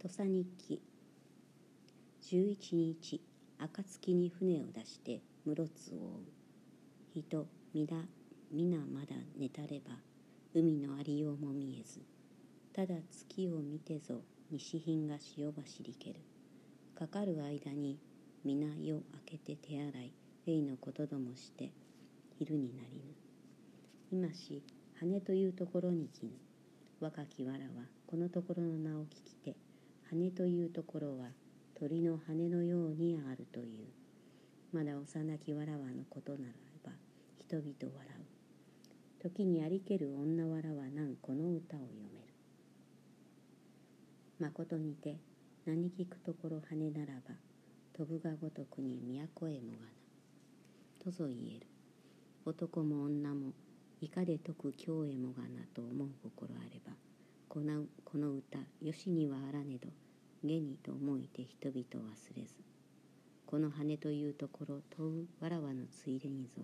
土佐日記。11日暁に船を出して室津を追う。人皆皆まだ寝たれば海のありようも見えず。ただ月を見てぞ西品が潮走りける。かかる間に皆夜明けて手洗い霊のことどもして昼になりぬ。今し羽というところに来ぬ。若きわらはこのところの名を聞きて羽というところは鳥の羽のようにあるという。まだ幼きわらわのことならば人々笑う。時にありける女わらは何この歌を読める。まことにて何聞くところ羽ならば飛ぶがごとくに都へもがな。とぞ言える。男も女もいかで解く今日へもがなと思う心あればこのこの歌よしにはあらねど下にと思いて人々忘れず。この羽というところ問うわらわのついでにぞ。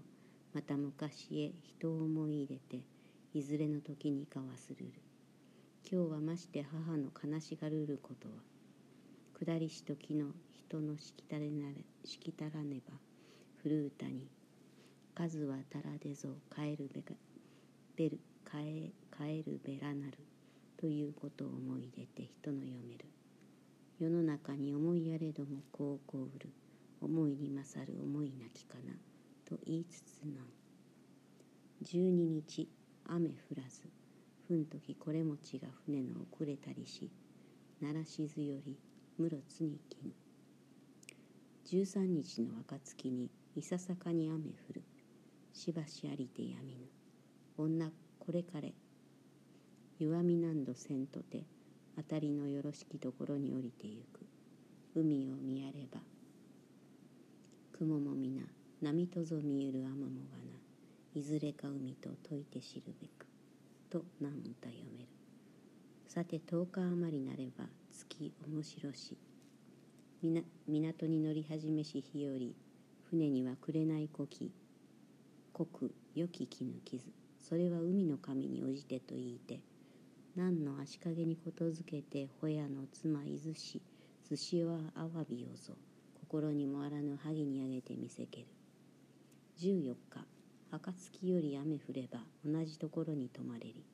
また昔へ人を思い入れていずれの時にか忘るる。今日はまして母の悲しがるることは下りし時の人のしきたれなれしきたらねば古歌に数はたらでぞ帰るべかべる帰帰るべらなる。ということを思い出て人の読める。世の中に思いやれどもこうこううる。思いに勝る思いなきかな。と言いつつなん。12日雨降らず。ふんときこれ餅が船の遅れたりし奈良静より室津に来ぬ。13日の暁にいささかに雨降る。しばしありてやみぬ。女これかれ。弱み何度せんとて当たりのよろしきところに降りてゆく。海を見やれば雲も皆波とぞ見ゆる雨もがないずれか海と解いて知るべくと何歌読める。さて10日余りなれば月面白し港に乗り始めし日より船にはくれないこき濃く良き絹傷それは海の神に応じてと言いて何の足利にことづけてホヤの妻伊豆し寿司はアワビをぞ心にもあらぬ萩にあげてみせける。14日暁より雨降れば同じところに泊まれり。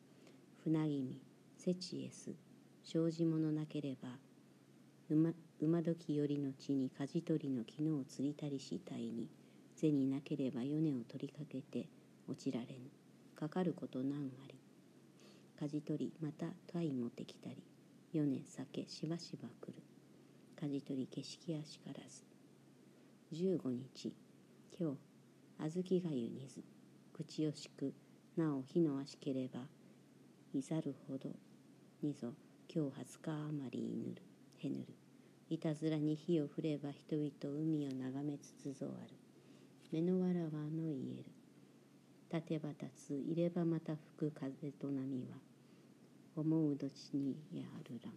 船君セチエス障子物なければ馬馬時よりの地に舵取りの絹を釣りたりしたいに銭なければ米を取りかけて落ちられぬ。かかること何あり舵取りまた鯛持ってきたり米酒しばしば来る。舵取り景色あしからず。15日今日小豆がゆにず。口をしく。なお火のあしければいざるほど。にぞ今日20日余りいぬる。へぬる。いたずらに火を振れば人々海を眺めつつぞある。目のわらわの言える。立てば立つ。いればまた吹く風と波は。思うどちにやるらん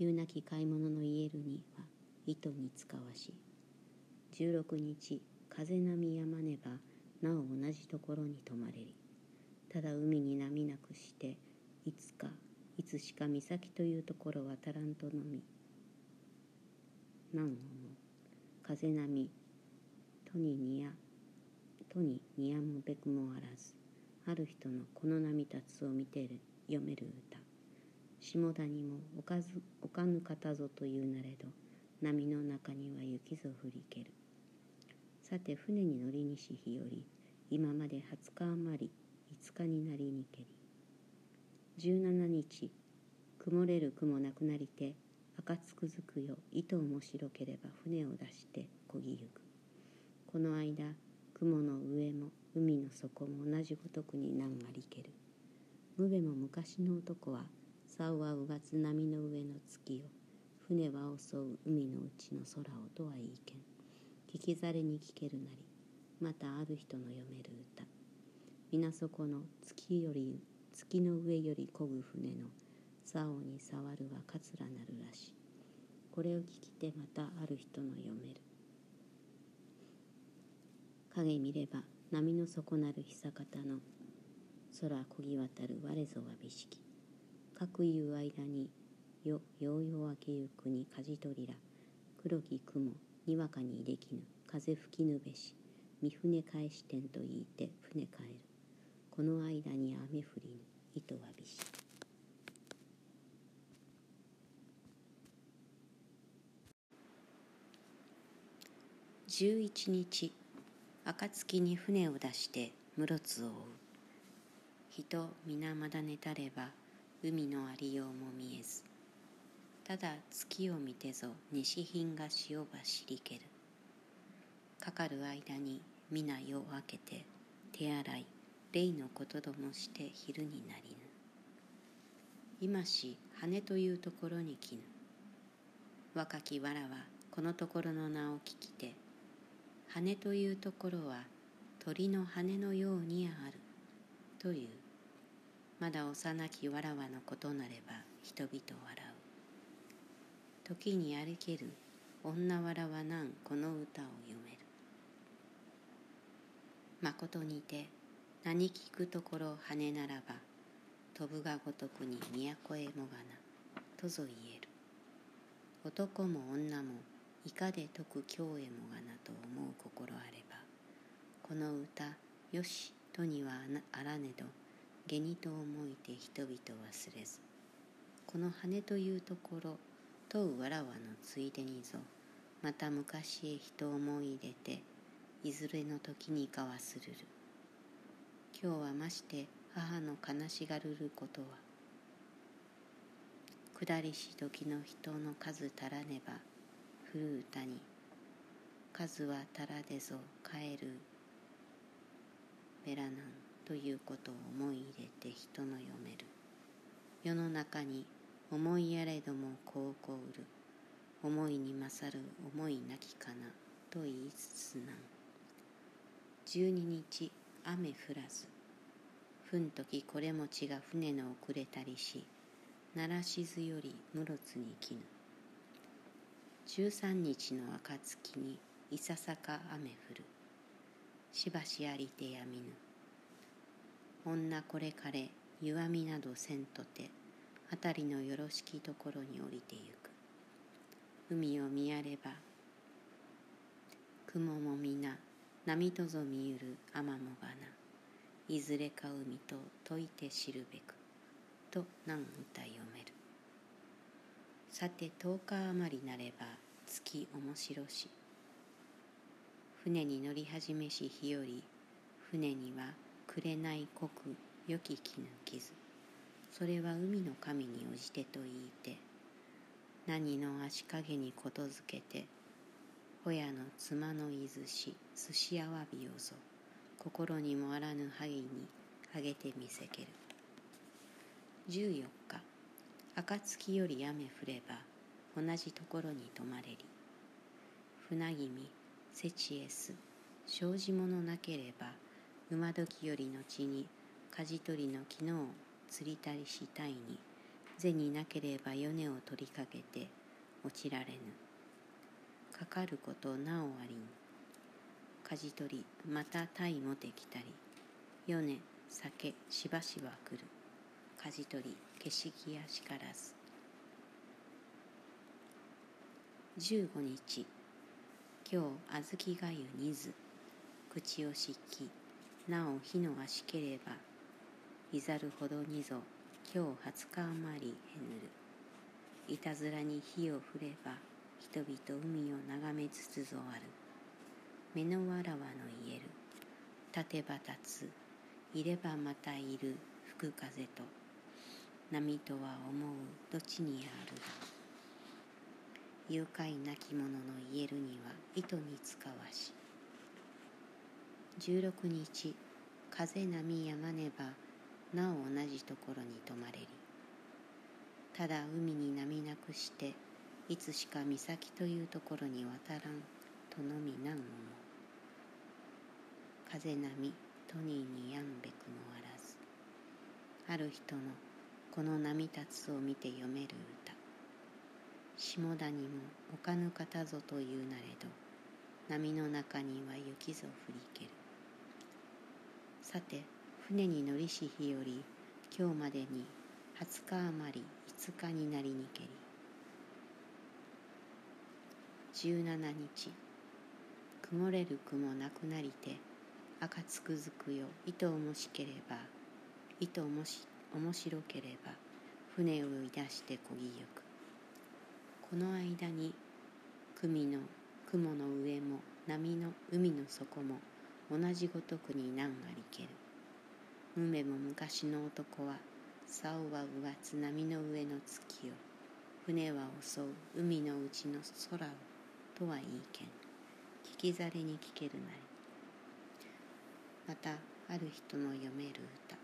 言うなき買い物の言えるには糸に使わし16日風波やまねばなお同じところに泊まれりただ海に波なくしていつかいつしか岬というところは足らんとのみ何をも風波とににやとににやむべくもあらずある人のこの波立つを見てる読める歌。下田にもおかずおかぬ方ぞというなれど波の中には雪ぞ降りける。さて船に乗りにし日より今まで20日余り5日になりにけり。17日曇れる雲なくなりて赤つくづくよ糸面白ければ船を出してこぎゆく。この間雲の上も海の底も同じごとくに難がりける。無べも昔の男は竿はうがつ波の上の月を船は襲う海のうちの空をとはいいけん。聞きざれに聞けるなりまたある人の読める歌。皆そこの月より月の上より漕ぐ船の竿に触るは桂なるらしい。これを聞きてまたある人の読める。影見れば波の底なる久方の空こぎ渡る我ぞは美式。かくいう間によようよう明けゆくに舵取りら黒き雲にわかにできぬ風吹きぬべし三船返し天と言いて船帰る。この間に雨降りぬ糸はびし十一日。暁に船を出して室津を追う。人皆まだ寝たれば海のありようも見えず。ただ月を見てぞ西品が潮ばしりける。かかる間に皆夜を明けて手洗い霊のことどもして昼になりぬ。今し羽というところに来ぬ。若きわらはこのところの名を聞きて羽というところは鳥の羽のようにある。という。まだ幼きわらわのことなれば人々笑う。時に歩ける女わらはなんこの歌を読める。まことにて何聞くところ羽ならば飛ぶがごとくに都へもがなとぞ言える。男も女もいかで徳京へもがなと思う心あればこの歌よしとにはあらねど下にと思いて人々忘れずこの羽というところ問うわらわのついでにぞまた昔へ人思い出ていずれの時にかはするる。今日はまして母の悲しがるることは下りし時の人の数足らねば古歌に数は足らでぞ帰るべらなんということを思い入れて人の読める世の中に思いやれどもこうこうる思いに勝る思いなきかなと言いつつなん。十二日雨降らず。ふんときこれ餅が船の遅れたりし奈良静より室津に来ぬ。十三日の暁にいささか雨降る。しばしありてやみぬ。女これかれ弱みなどせんとて辺りのよろしきところに降りてゆく。海を見やれば雲も皆波とぞ見ゆる天もがな。いずれか海と解いて知るべく。と何歌読める。さて10日余りなれば月面白し。船に乗り始めし日より船には紅濃く良き絹傷。それは海の神に応じてと言いて何の足影にことづけてホヤの妻のいずし寿司あわびをぞ心にもあらぬ萩にあげてみせける。14日暁より雨降れば同じところに泊まれり。船君セチエス障子物なければ馬時より後に舵取りの昨日釣りたりしたいに銭なければ米を取りかけて落ちられぬ。かかることなおありん。舵取りまた鯛もてきたり。米酒しばしば来る。舵取り景色やしからず。15日今日小豆がゆにず口をしきなお火のがしければいざるほどにぞ今日二十日余りへぬる。いたずらに火を降れば人々海を眺めつつぞある。目のわらわの言える。立てば立つ。いればまたいる。吹く風と。波とは思う。どちにあるだ？誘拐なき者の言えるには糸に使わし。16日風波やまねばなお同じところに泊まれりただ海に波なくしていつしか岬というところに渡らんとのみなん思う風波トニーにやんべくもあらず。ある人のこの波立つを見て読める歌。下田にも丘ぬ方ぞというなれど波の中には雪ぞ降りける。さて船に乗りし日より今日までに20日余り5日になりにけり。17日曇れる雲なくなりて赤つくづくよ糸をもしければ糸をもし面白ければ船を追い出してこぎゆく。この間に組の雲の上も波の海の底も同じごとくに難ありける。無めも昔の男は竿はうわつ波の上の月を船は襲う海のうちの空をとはいいけん。聞きざれに聞けるなり。またある人の読める歌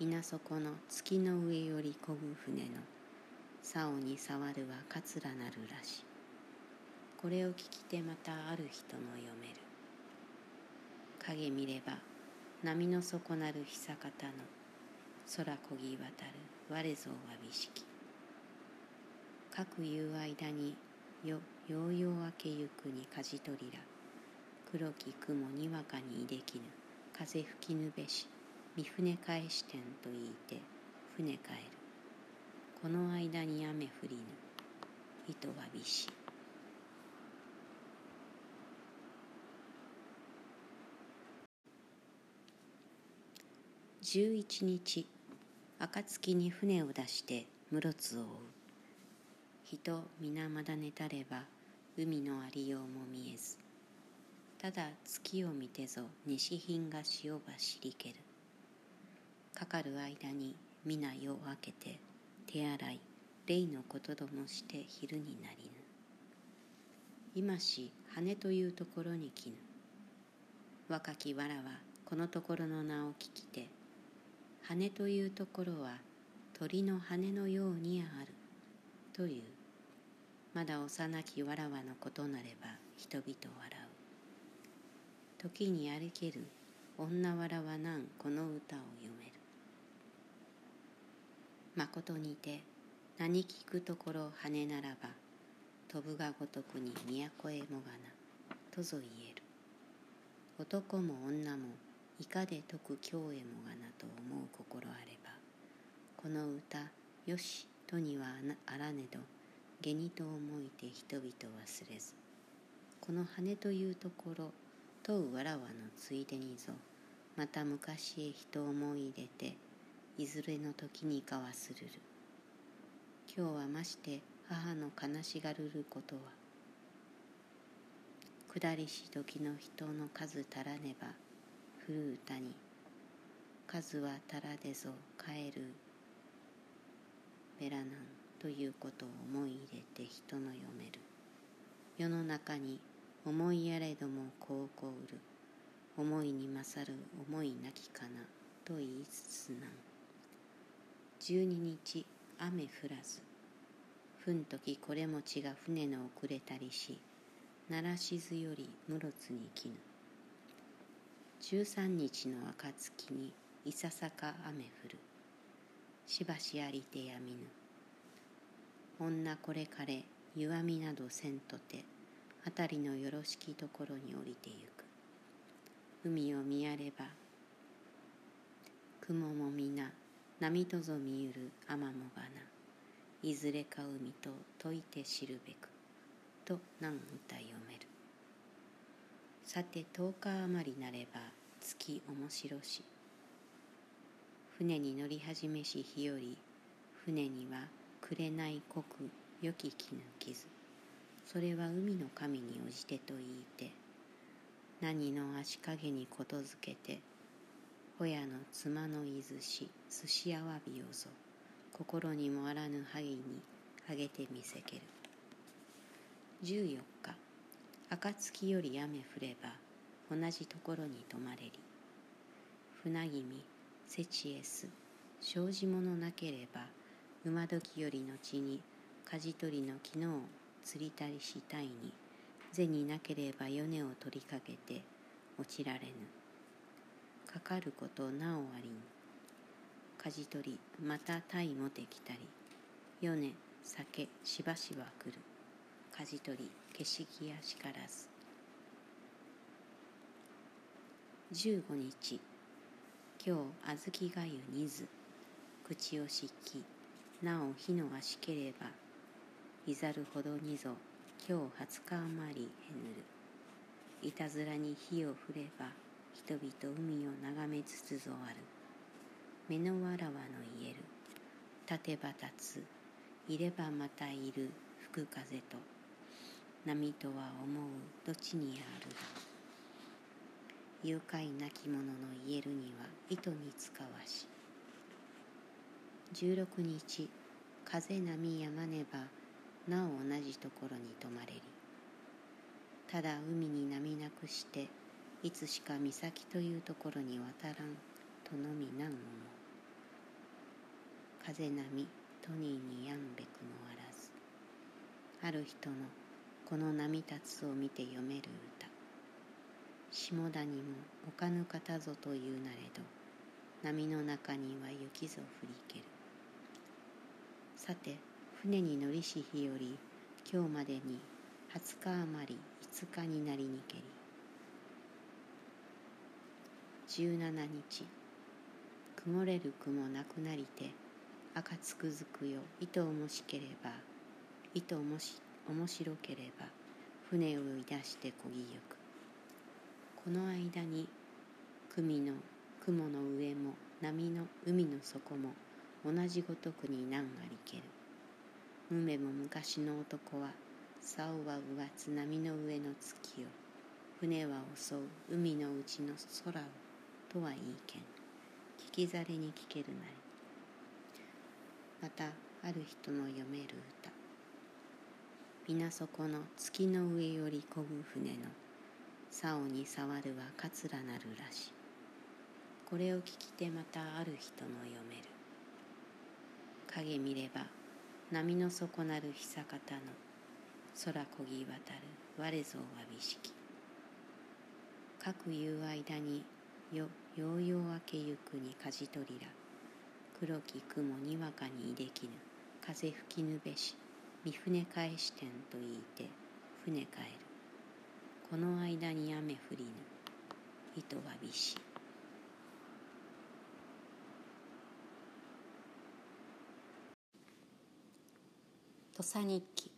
皆そこの月の上より漕ぐ船の竿に触るは桂なるらしこれを聞きてまたある人の読める。影見れば波の底なる久方の空こぎ渡る我ぞわびしき。各夕間によようよう明けゆくに舵取りら黒き雲にわかにいできぬ風吹きぬべし。三船返し点と言いて船帰る。この間に雨降りぬ。糸はびし。十一日暁に船を出して室津を追う。人皆まだ寝たれば海のありようも見えず。ただ月を見てぞ西品が潮ばしりける。かかる間に皆夜を明けて手洗い霊のことどもして昼になりぬ。今し羽というところに来ぬ。若きわらはこのところの名を聞きて羽というところは鳥の羽のようにあるという。まだ幼きわらわのことなれば人々笑う。時に歩ける女わらはなんこの歌を読めるまことにて何聞くところ羽ならば飛ぶがごとくに都へもがなとぞ言える。男も女もいかで解く今日へもがなと思う心あればこの歌よしとにはあらねど下にと思いて人々忘れずこの羽というところ問うわらわのついでにぞまた昔へ人思い入れていずれの時にかはするる。今日はまして母の悲しがるることは下りし時の人の数足らねば古る歌に数は足らでぞ帰るべらなんということを思い入れて人の読める。世の中に思いやれどもこうこうる。思いに勝る思いなきかなと言いつつなん。十二日雨降らず。ふんときこれもちが船の遅れたりし奈良静より室津に来ぬ。十三日の暁にいささか雨降る。しばしありてやみぬ。女これかれ弱みなどせんとて辺りのよろしきところに降りてゆく。海を見やれば雲も皆波とぞ見ゆる天もがな。いずれか海と解いて知るべく。と何歌読める。さて十日余りなれば月面白し。船に乗り始めし日より船には紅濃く良き絹傷。それは海の神に応じてと言いて何の足影にことづけてホヤの妻のいずし寿司あわびをぞ心にもあらぬ萩にあげてみせける。14日暁より雨降れば同じところに泊まれり。船君セチエス障子物なければ馬時より後に舵取りの昨日釣りたりしたいに銭なければ米を取りかけて落ちられぬ。かかることなおありに舵取りまた鯛もできたり。米酒しばしば来る。舵取り景色やしからず。15日。今日小豆がゆにず。口をしきなお火のがしければ。いざるほどにぞ。今日二十日余りへぬる。いたずらに火を降れば。人々海を眺めつつぞある。目のわらわの言える。立てば立つ。いればまたいる。吹く風と。波とは思う。どちにあるだ。誘拐なき者の言えるには糸に使わし。16日風波やまねばなお同じところに泊まれりただ海に波なくしていつしか岬というところに渡らん。とのみ難思う風波トニーにやんべくもあらず。ある人のこの波立つを見て読める歌。下田にも丘ぬ方ぞというなれど波の中には雪ぞ降りける。さて船に乗りし日より今日までに20日余り5日になりにけり17日。曇れる雲なくなりて赤つくづくよ。糸をもしければ糸をもし面白ければ船を追い出してこぎゆく。この間に組の雲の上も波の海の底も同じごとくに難ありける。無めも昔の男は竿はうわつ波の上の月を船は襲う海のうちの空をとはいいけん。聞きざれに聞けるなり。またある人の読める歌。皆そこの月の上より漕ぐ船の竿に触るは桂なるらしこれを聞きてまたある人の読める。影見れば波の底なる久方の空こぎ渡る我ぞわびしき各いう間によようよう明けゆくに舵取りら。黒き雲にわかにいできぬ。風吹きぬべし。三船返し点と言いて船帰る。この間に雨降りぬ。糸はびし。土佐日記。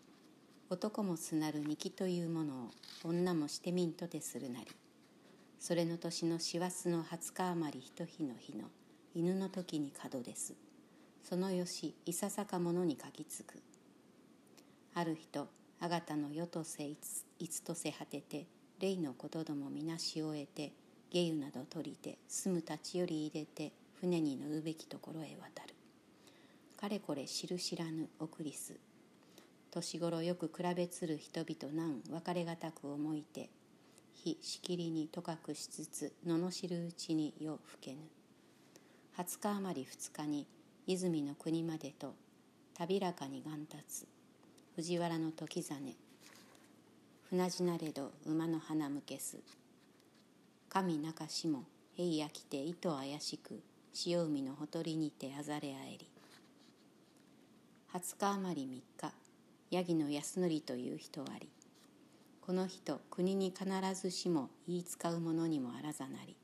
男もすなる日記というものを女もしてみんとてするなり。それの年の師走の20日余りひと日の日の犬の時に角です。そのよしいささかものに書きつく。ある人あがたの世とせいついつとせ果てて霊のことどもみなし終えて下湯など取りて住む立ちより入れて船に乗るべきところへ渡る。かれこれ知る知らぬ送りす。年頃よく比べつる人々難別れがたく思いて日しきりにとかくしつつ罵るうちに夜更けぬ。20日余り2日に泉の国までとたびらかに元達藤原の時実船地なれど馬の花向けす。神中しも平やきて糸怪しく。潮海のほとりにてあざれあえり。20日余り3日。ヤギの安則という人あり。この人国に必ずしも言い使うものにもあらざなり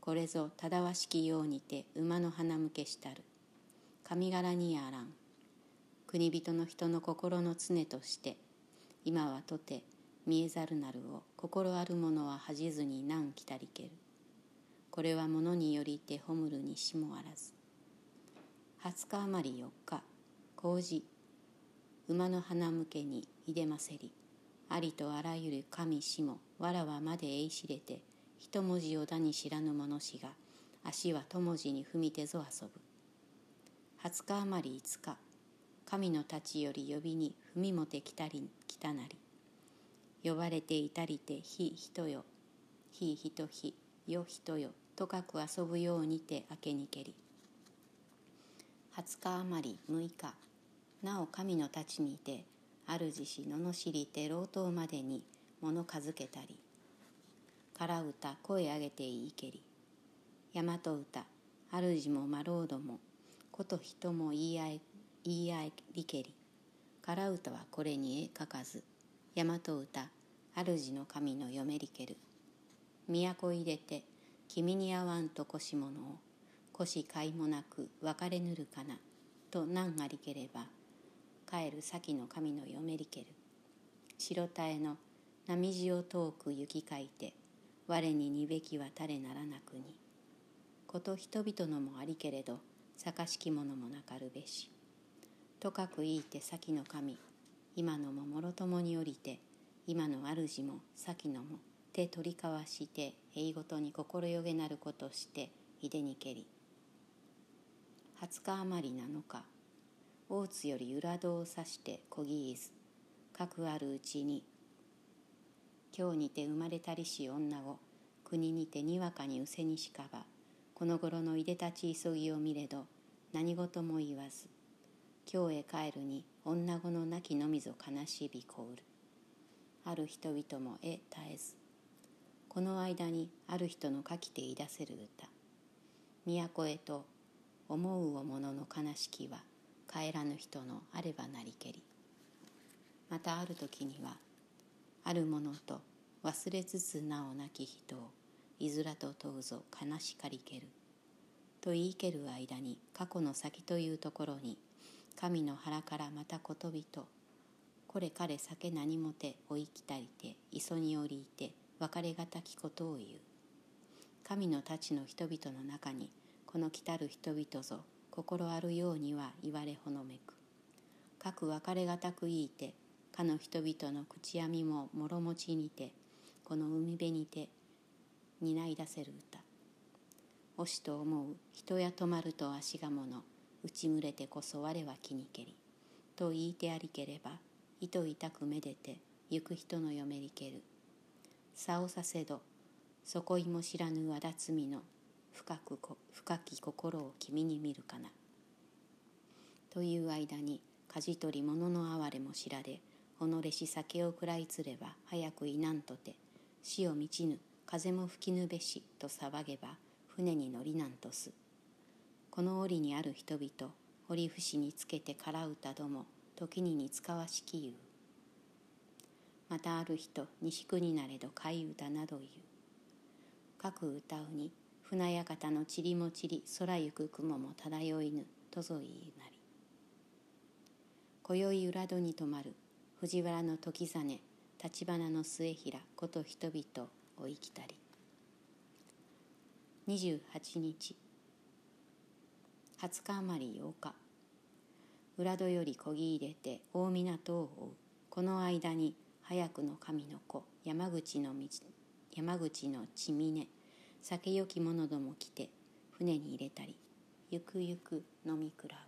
これぞただわしきようにて馬の花向けしたる。神柄にやらん。国人の人の心の常として今はとて見えざるなるを心ある者は恥じずに難来たりける。これは物によりて葬るにしもあらず。20日余り4日麹馬の花向けにいでませり。ありとあらゆる神しもわらわまでえいしれて一文字をだに知らぬ者しが足はと文字に踏みてぞ遊ぶ。二十日余り五日神の太ちより呼びに踏みもてきたり来たなり。呼ばれていたりてひ人よ。ひ人ひ。よ人よ。とかく遊ぶようにて明けにけり。二十日余り六日なお神の太ちにて主し罵りて老頭までに物数けたりから歌声上げて言いけり。大和歌主もまろうどもこと人も言い合え言い合えりけり。から歌はこれに絵書かず大和歌主の神の読めりける。都入れて君に合わんとこし物を腰買いもなく別れぬるかなと何ありければ帰る先の神の読めりける。白たえの波地を遠く行きかいて我ににべきは垂れならなくに。こと人々のもありけれど坂しきものもなかるべし。とかくいいて先の神今のももろともに降りて今の主も先のも手取り交わして英ごとに心よげなることしていでにけり。20日余り7日大津より裏戸を指してこぎいずかくあるうちに今日にて生まれたりし女を国にてにわかにうせにしかばこの頃のいでたち急ぎを見れど何事も言わず今日へ帰るに女子の亡きのみぞ悲しびこうる。ある人々もえ絶えずこの間にある人の書きてい出せる歌。都へと思うをものの悲しきは帰らぬ人のあればなりけりまたある時にはあるものと忘れつつなおなき人をいずらと問うぞ悲しかりける。と言いける間に過去の先というところに神の腹からまたことびとこれ彼酒何もておいきたりて磯に降りいて別れがたきことを言う神の太刀の人々の中にこの来たる人々ぞ心あるようには言われほのめく。各別れがたく言いてかの人々の口闇ももろもちにてこの海辺にて担い出せる歌。おしと思う人や止まると足がもの打ちむれてこそ我は気にけり。と言いてありければ糸痛くめでて行く人のよめりける。さおさせどそこいも知らぬわだつみの深く深き心を君に見るかな。という間に舵取り物の哀れも知られ己し酒を食らいつれば早くいなんとて死を満ちぬ風も吹きぬべしと騒げば船に乗りなんとす。この折にある人々折節につけてから歌ども時に似つかわしき言う。またある人西国なれど貝歌など言う。各歌うに船屋形のちりもちり空ゆく雲も漂いぬとぞ言いなり。今宵裏戸に泊まる藤原の時実立花の末平こと人々を生きたり。28日20日余り8日裏戸よりこぎ入れて大港を追う。この間に早くの神の子山口の道山口の地峰酒よき者ども来て船に入れたりゆくゆく飲み比べ。